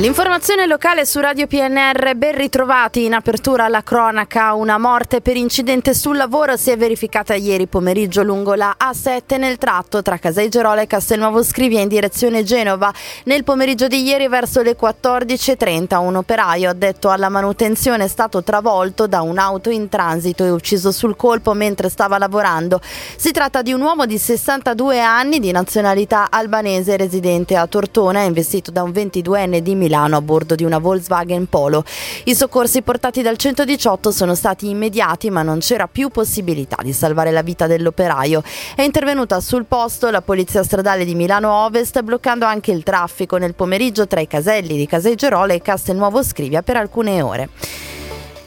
L'informazione locale su Radio PNR, ben ritrovati in apertura alla cronaca. Una morte per incidente sul lavoro si è verificata ieri pomeriggio lungo la A7 nel tratto tra Casei Gerola e Castelnuovo Scrivia in direzione Genova. Nel pomeriggio di ieri verso le 14.30 un operaio addetto alla manutenzione è stato travolto da un'auto in transito e ucciso sul colpo mentre stava lavorando. Si tratta di un uomo di 62 anni di nazionalità albanese residente a Tortona investito da un 22enne di Milano Milano a bordo di una Volkswagen Polo. I soccorsi portati dal 118 sono stati immediati ma non c'era più possibilità di salvare la vita dell'operaio. È intervenuta sul posto la Polizia Stradale di Milano Ovest bloccando anche il traffico nel pomeriggio tra i caselli di Caseggerola e Castelnuovo Scrivia per alcune ore.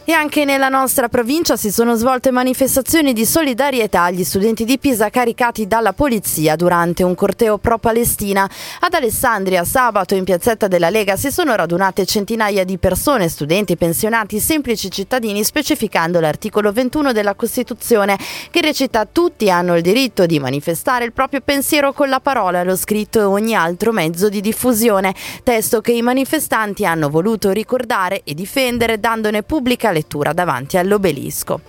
E anche nella nostra provincia si sono svolte manifestazioni di solidarietà agli studenti di Pisa caricati dalla polizia durante un corteo pro-Palestina. Ad Alessandria, sabato, in piazzetta della Lega si sono radunate centinaia di persone, studenti, pensionati, semplici cittadini, specificando l'articolo 21 della Costituzione che recita tutti hanno il diritto di manifestare il proprio pensiero con la parola, lo scritto e ogni altro mezzo di diffusione, testo che i manifestanti hanno voluto ricordare e difendere dandone pubblica lettura davanti all'obelisco.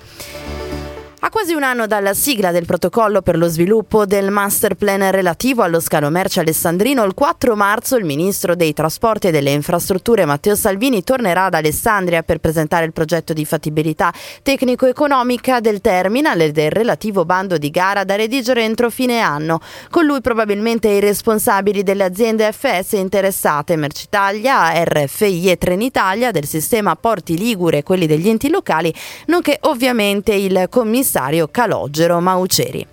A quasi un anno dalla sigla del protocollo per lo sviluppo del master plan relativo allo scalo merci alessandrino, il 4 marzo il ministro dei trasporti e delle infrastrutture Matteo Salvini tornerà ad Alessandria per presentare il progetto di fattibilità tecnico-economica del terminal e del relativo bando di gara da redigere entro fine anno. Con lui probabilmente i responsabili delle aziende FS interessate, Mercitalia, RFI e Trenitalia, del sistema Porti Ligure e quelli degli enti locali, nonché ovviamente il commissario commissario Calogero Mauceri.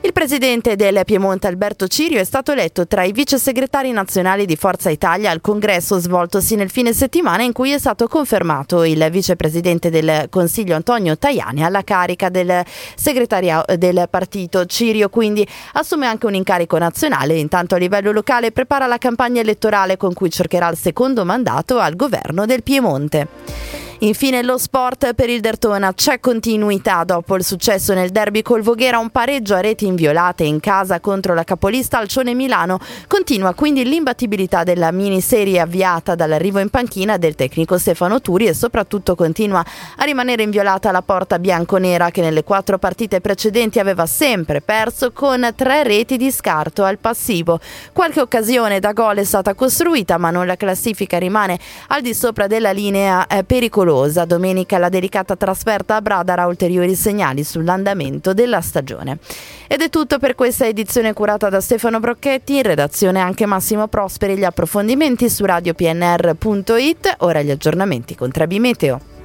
Il presidente del Piemonte Alberto Cirio è stato eletto tra i vice segretari nazionali di Forza Italia al congresso svoltosi nel fine settimana in cui è stato confermato il vicepresidente del Consiglio Antonio Tajani alla carica del segretario del partito. Cirio quindi assume anche un incarico nazionale, intanto a livello locale prepara la campagna elettorale con cui cercherà il secondo mandato al governo del Piemonte. Infine lo sport per il Dertona c'è continuità dopo il successo nel derby col Voghera, un pareggio a reti inviolate in casa contro la capolista Alcione Milano. Continua quindi l'imbattibilità della miniserie avviata dall'arrivo in panchina del tecnico Stefano Turi e soprattutto continua a rimanere inviolata la porta bianconera che nelle quattro partite precedenti aveva sempre perso con tre reti di scarto al passivo. Qualche occasione da gol è stata costruita ma non la classifica rimane al di sopra della linea eh, pericolosa pericolosa. Domenica la delicata trasferta a Bra darà ulteriori segnali sull'andamento della stagione. Ed è tutto per questa edizione curata da Stefano Brocchetti, in redazione anche Massimo Prosperi, gli approfondimenti su radiopnr.it, ora gli aggiornamenti con Trebi Meteo.